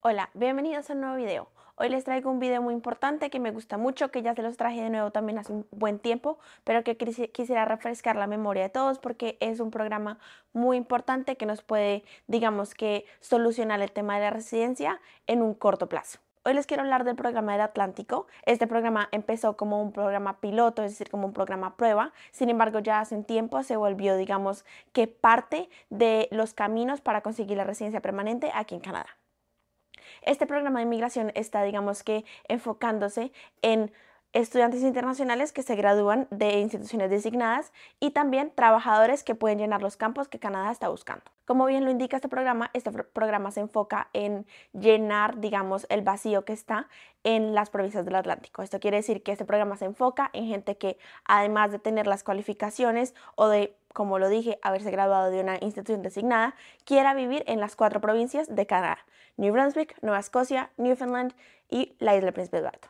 Hola, bienvenidos a un nuevo video. Hoy les traigo un video muy importante que me gusta mucho, que ya se los traje de nuevo también hace un buen tiempo, pero que quisiera refrescar la memoria de todos porque es un programa muy importante que nos puede, digamos que, solucionar el tema de la residencia en un corto plazo. Hoy les quiero hablar del programa del Atlántico. Este programa empezó como un programa piloto, es decir, como un programa prueba. Sin embargo, ya hace un tiempo se volvió, digamos, que parte de los caminos para conseguir la residencia permanente aquí en Canadá. Este programa de inmigración está, digamos que, enfocándose en estudiantes internacionales que se gradúan de instituciones designadas y también trabajadores que pueden llenar los campos que Canadá está buscando. Como bien lo indica este programa, este programa se enfoca en llenar, digamos, el vacío que está en las provincias del Atlántico. Esto quiere decir que este programa se enfoca en gente que, además de tener las cualificaciones o de como lo dije, haberse graduado de una institución designada, quiera vivir en las cuatro provincias de Canadá, New Brunswick, Nueva Escocia, Newfoundland y la isla Príncipe Eduardo.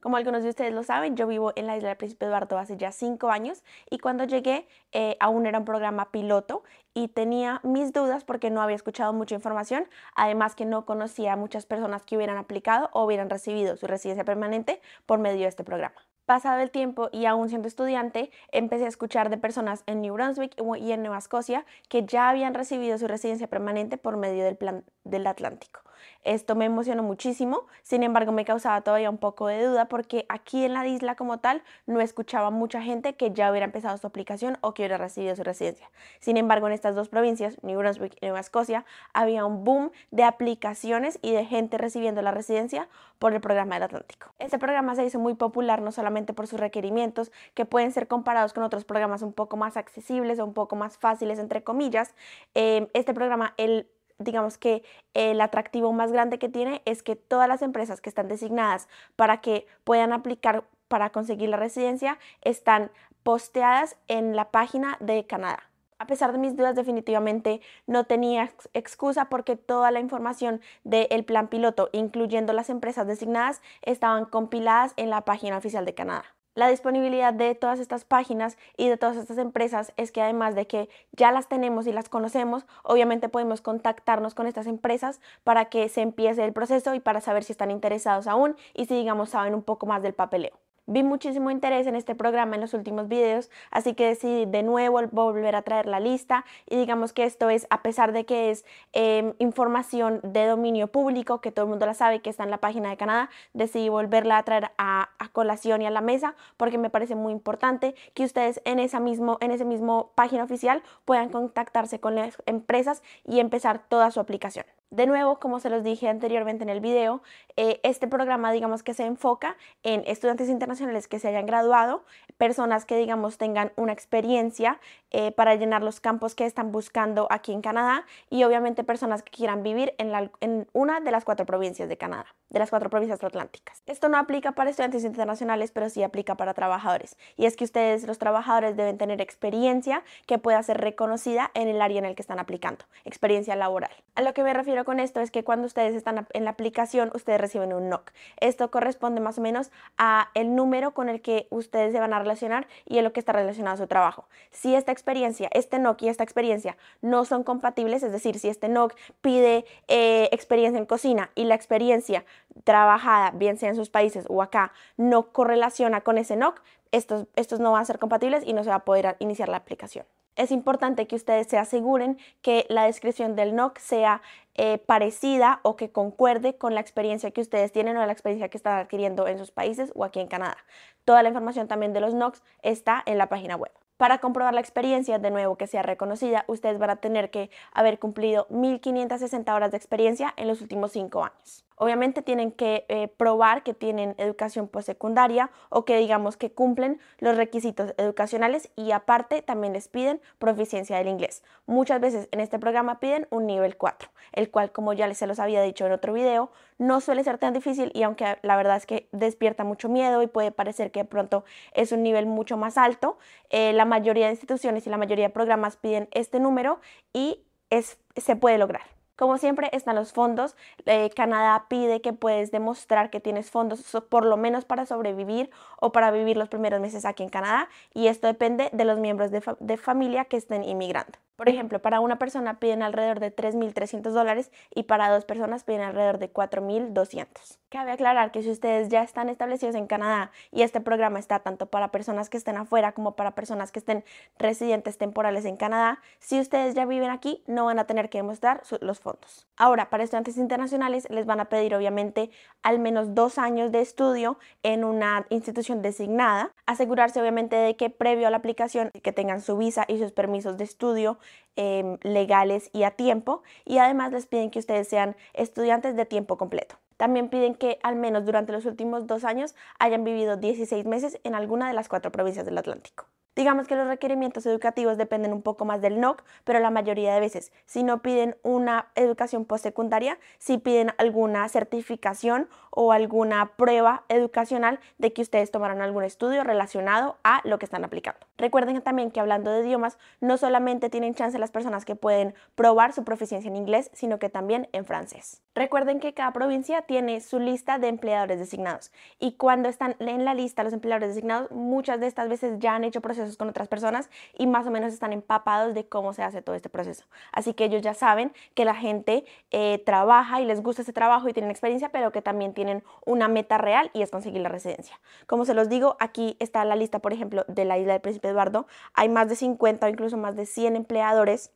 Como algunos de ustedes lo saben, yo vivo en la isla del Príncipe Eduardo hace ya cinco años y cuando llegué eh, aún era un programa piloto y tenía mis dudas porque no había escuchado mucha información, además que no conocía a muchas personas que hubieran aplicado o hubieran recibido su residencia permanente por medio de este programa. Pasado el tiempo y aún siendo estudiante, empecé a escuchar de personas en New Brunswick y en Nueva Escocia que ya habían recibido su residencia permanente por medio del plan del Atlántico. Esto me emocionó muchísimo, sin embargo me causaba todavía un poco de duda porque aquí en la isla como tal no escuchaba mucha gente que ya hubiera empezado su aplicación o que hubiera recibido su residencia. Sin embargo, en estas dos provincias, New Brunswick y Nueva Escocia, había un boom de aplicaciones y de gente recibiendo la residencia por el programa del Atlántico. Este programa se hizo muy popular no solamente por sus requerimientos, que pueden ser comparados con otros programas un poco más accesibles o un poco más fáciles, entre comillas. Eh, este programa, el digamos que el atractivo más grande que tiene es que todas las empresas que están designadas para que puedan aplicar para conseguir la residencia están posteadas en la página de Canadá. A pesar de mis dudas, definitivamente no tenía excusa porque toda la información del plan piloto, incluyendo las empresas designadas, estaban compiladas en la página oficial de Canadá. La disponibilidad de todas estas páginas y de todas estas empresas es que además de que ya las tenemos y las conocemos, obviamente podemos contactarnos con estas empresas para que se empiece el proceso y para saber si están interesados aún y si digamos saben un poco más del papeleo. Vi muchísimo interés en este programa en los últimos videos, así que decidí de nuevo volver a traer la lista y digamos que esto es, a pesar de que es em, información de dominio público, que todo el mundo la sabe, que está en la página de Canadá, decidí volverla a traer a, a colación y a la mesa porque me parece muy importante que ustedes en esa mismo, en ese mismo página oficial puedan contactarse con las empresas y empezar toda su aplicación. De nuevo, como se los dije anteriormente en el video, eh, este programa digamos que se enfoca en estudiantes internacionales que se hayan graduado, personas que digamos tengan una experiencia eh, para llenar los campos que están buscando aquí en Canadá y obviamente personas que quieran vivir en, en una de las cuatro provincias de Canadá, de las cuatro provincias atlánticas. Esto no aplica para estudiantes internacionales, pero sí aplica para trabajadores. Y es que ustedes, los trabajadores, deben tener experiencia que pueda ser reconocida en el área en el que están aplicando, experiencia laboral. A lo que me refiero con esto es que cuando ustedes están en la aplicación, ustedes reciben un NOC. Esto corresponde más o menos a el número con el que ustedes se van a relacionar y en lo que está relacionado a su trabajo. Si esta experiencia, este NOC y esta experiencia no son compatibles, es decir, si este NOC pide eh, experiencia en cocina y la experiencia trabajada, bien sea en sus países o acá, no correlaciona con ese NOC, estos, estos no van a ser compatibles y no se va a poder iniciar la aplicación es importante que ustedes se aseguren que la descripción del NOC sea eh, parecida o que concuerde con la experiencia que ustedes tienen o la experiencia que están adquiriendo en sus países o aquí en Canadá. Toda la información también de los NOCs está en la página web. Para comprobar la experiencia, de nuevo que sea reconocida, ustedes van a tener que haber cumplido 1.560 horas de experiencia en los últimos 5 años. Obviamente tienen que eh, probar que tienen educación postsecundaria o que digamos que cumplen los requisitos educacionales y aparte también les piden proficiencia del inglés. Muchas veces en este programa piden un nivel 4, el cual como ya se los había dicho en otro video, no suele ser tan difícil y aunque la verdad es que despierta mucho miedo y puede parecer que de pronto es un nivel mucho más alto, eh, la mayoría de instituciones y la mayoría de programas piden este número y es, se puede lograr. Como siempre están los fondos. Eh, Canadá pide que puedes demostrar que tienes fondos por lo menos para sobrevivir o para vivir los primeros meses aquí en Canadá y esto depende de los miembros de, de familia que estén inmigrando. Por ejemplo, para una persona piden alrededor de 3.300 dólares y para dos personas piden alrededor de 4.200. Cabe aclarar que si ustedes ya están establecidos en Canadá y este programa está tanto para personas que estén afuera como para personas que estén residentes temporales en Canadá, si ustedes ya viven aquí no van a tener que demostrar los fondos. Ahora, para estudiantes internacionales les van a pedir obviamente al menos dos años de estudio en una institución designada, asegurarse obviamente de que previo a la aplicación que tengan su visa y sus permisos de estudio Em, legales y a tiempo y además les piden que ustedes sean estudiantes de tiempo completo. También piden que al menos durante los últimos dos años hayan vivido 16 meses en alguna de las cuatro provincias del Atlántico. Digamos que los requerimientos educativos dependen un poco más del NOC, pero la mayoría de veces, si no piden una educación postsecundaria, si piden alguna certificación o alguna prueba educacional de que ustedes tomaron algún estudio relacionado a lo que están aplicando. Recuerden también que hablando de idiomas, no solamente tienen chance las personas que pueden probar su proficiencia en inglés, sino que también en francés. Recuerden que cada provincia tiene su lista de empleadores designados y cuando están en la lista los empleadores designados, muchas de estas veces ya han hecho procesos con otras personas y más o menos están empapados de cómo se hace todo este proceso. Así que ellos ya saben que la gente eh, trabaja y les gusta ese trabajo y tienen experiencia, pero que también tienen una meta real y es conseguir la residencia. Como se los digo, aquí está la lista, por ejemplo, de la isla del Príncipe Eduardo. Hay más de 50 o incluso más de 100 empleadores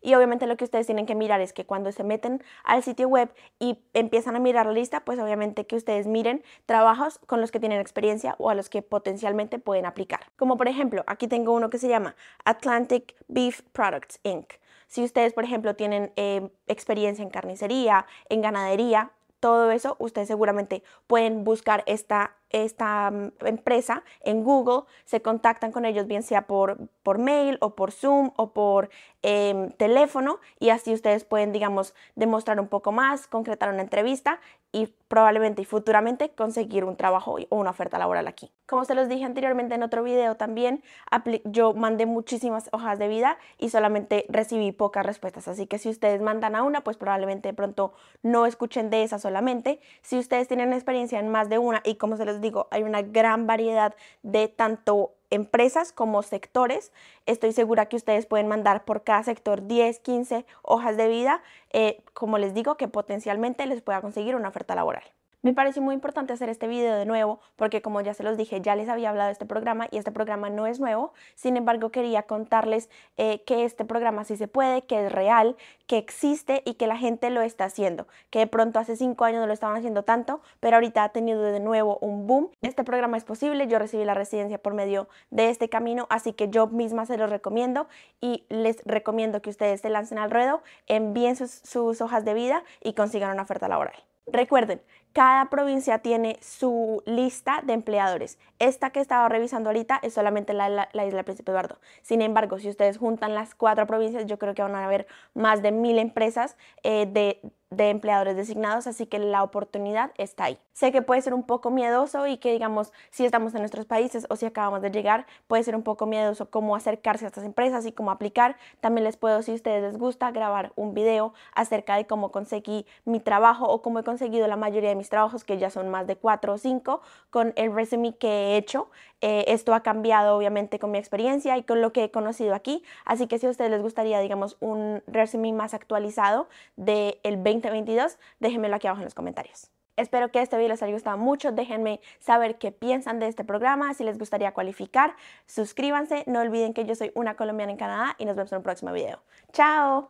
y obviamente lo que ustedes tienen que mirar es que cuando se meten al sitio web y empiezan a mirar la lista, pues obviamente que ustedes miren trabajos con los que tienen experiencia o a los que potencialmente pueden aplicar. Como por ejemplo, aquí tengo uno que se llama Atlantic Beef Products Inc. Si ustedes, por ejemplo, tienen eh, experiencia en carnicería, en ganadería, todo eso, ustedes seguramente pueden buscar esta esta mm, empresa en Google, se contactan con ellos bien sea por, por mail o por Zoom o por em, teléfono y así ustedes pueden, digamos, demostrar un poco más, concretar una entrevista y probablemente y futuramente conseguir un trabajo o una oferta laboral aquí. Como se los dije anteriormente en otro video también, yo mandé muchísimas hojas de vida y solamente recibí pocas respuestas, así que si ustedes mandan a una, pues probablemente de pronto no escuchen de esa solamente. Si ustedes tienen experiencia en más de una y como se les digo, hay una gran variedad de tanto empresas como sectores. Estoy segura que ustedes pueden mandar por cada sector 10, 15 hojas de vida, eh, como les digo, que potencialmente les pueda conseguir una oferta laboral. Me pareció muy importante hacer este video de nuevo porque como ya se los dije, ya les había hablado de este programa y este programa no es nuevo. Sin embargo, quería contarles eh, que este programa sí se puede, que es real, que existe y que la gente lo está haciendo. Que de pronto hace cinco años no lo estaban haciendo tanto, pero ahorita ha tenido de nuevo un boom. Este programa es posible, yo recibí la residencia por medio de este camino, así que yo misma se los recomiendo y les recomiendo que ustedes se lancen al ruedo, envíen sus hojas de vida y consigan una oferta laboral. Recuerden, cada provincia tiene su lista de empleadores. Esta que estaba revisando ahorita es solamente la, la, isla Príncipe Eduardo. Sin embargo, si ustedes juntan las cuatro provincias, yo creo que van a haber más de mil empresas eh, de de empleadores designados, así que la oportunidad está ahí. Sé que puede ser un poco miedoso y que digamos, si estamos en nuestros países o si acabamos de llegar, puede ser un poco miedoso cómo acercarse a estas empresas y cómo aplicar. También les puedo, si a ustedes les gusta, grabar un video acerca de cómo conseguí mi trabajo o cómo he conseguido la mayoría de mis trabajos, que ya son más de cuatro o cinco, con el resume que he hecho. Eh, esto ha cambiado obviamente con mi experiencia y con lo que he conocido aquí, así que si a ustedes les gustaría, digamos, un resume más actualizado del el 20 2022, déjenmelo aquí abajo en los comentarios. Espero que este video les haya gustado mucho. Déjenme saber qué piensan de este programa, si les gustaría cualificar. Suscríbanse. No olviden que yo soy una colombiana en Canadá y nos vemos en un próximo video. ¡Chao!